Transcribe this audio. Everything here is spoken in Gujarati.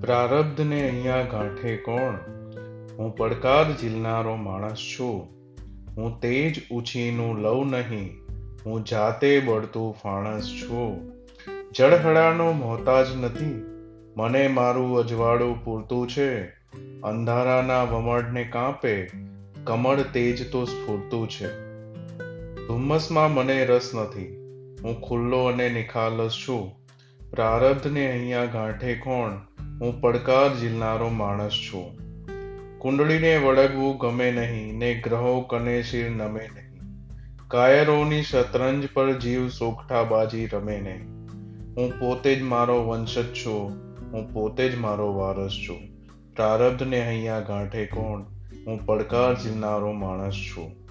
પ્રારબ્ધને અહીંયા ગાંઠે કોણ? હું પડકાર ઝીલનારો માણસ છું. હું તેજ ઉછીનું લઉં નહીં. હું જાતે બળતું ફાણસ છું. જળહળાનો મોહતાજ નથી. મને મારું અજવાળું પૂરતું છે. અંધારાના વમળને કાંપે. કમળ તેજ તો સ્ફૂરતું છે. ધુમ્મસમાં મને રસ નથી. હું ખુલ્લો અને નિખાલસ છું. પ્રારબ્ધને અહીંયા ગાંઠે કોણ? હું પડકાર ઝીલનારો માણસ છું. કુંડળીને વળગવું ગમે નહીં, ને ગ્રહો કને શિર નમે નહીં. કાયરોની શતરંજ પર જીવ સોગઠાબાજી રમે નહીં. હું પોતે જ મારો વંશજ છું. હું પોતે જ મારો વારસ છું. પ્રારબ્ધને અહીંયા ગાંઠે કોણ? હું પડકાર ઝીલનારો માણસ છું.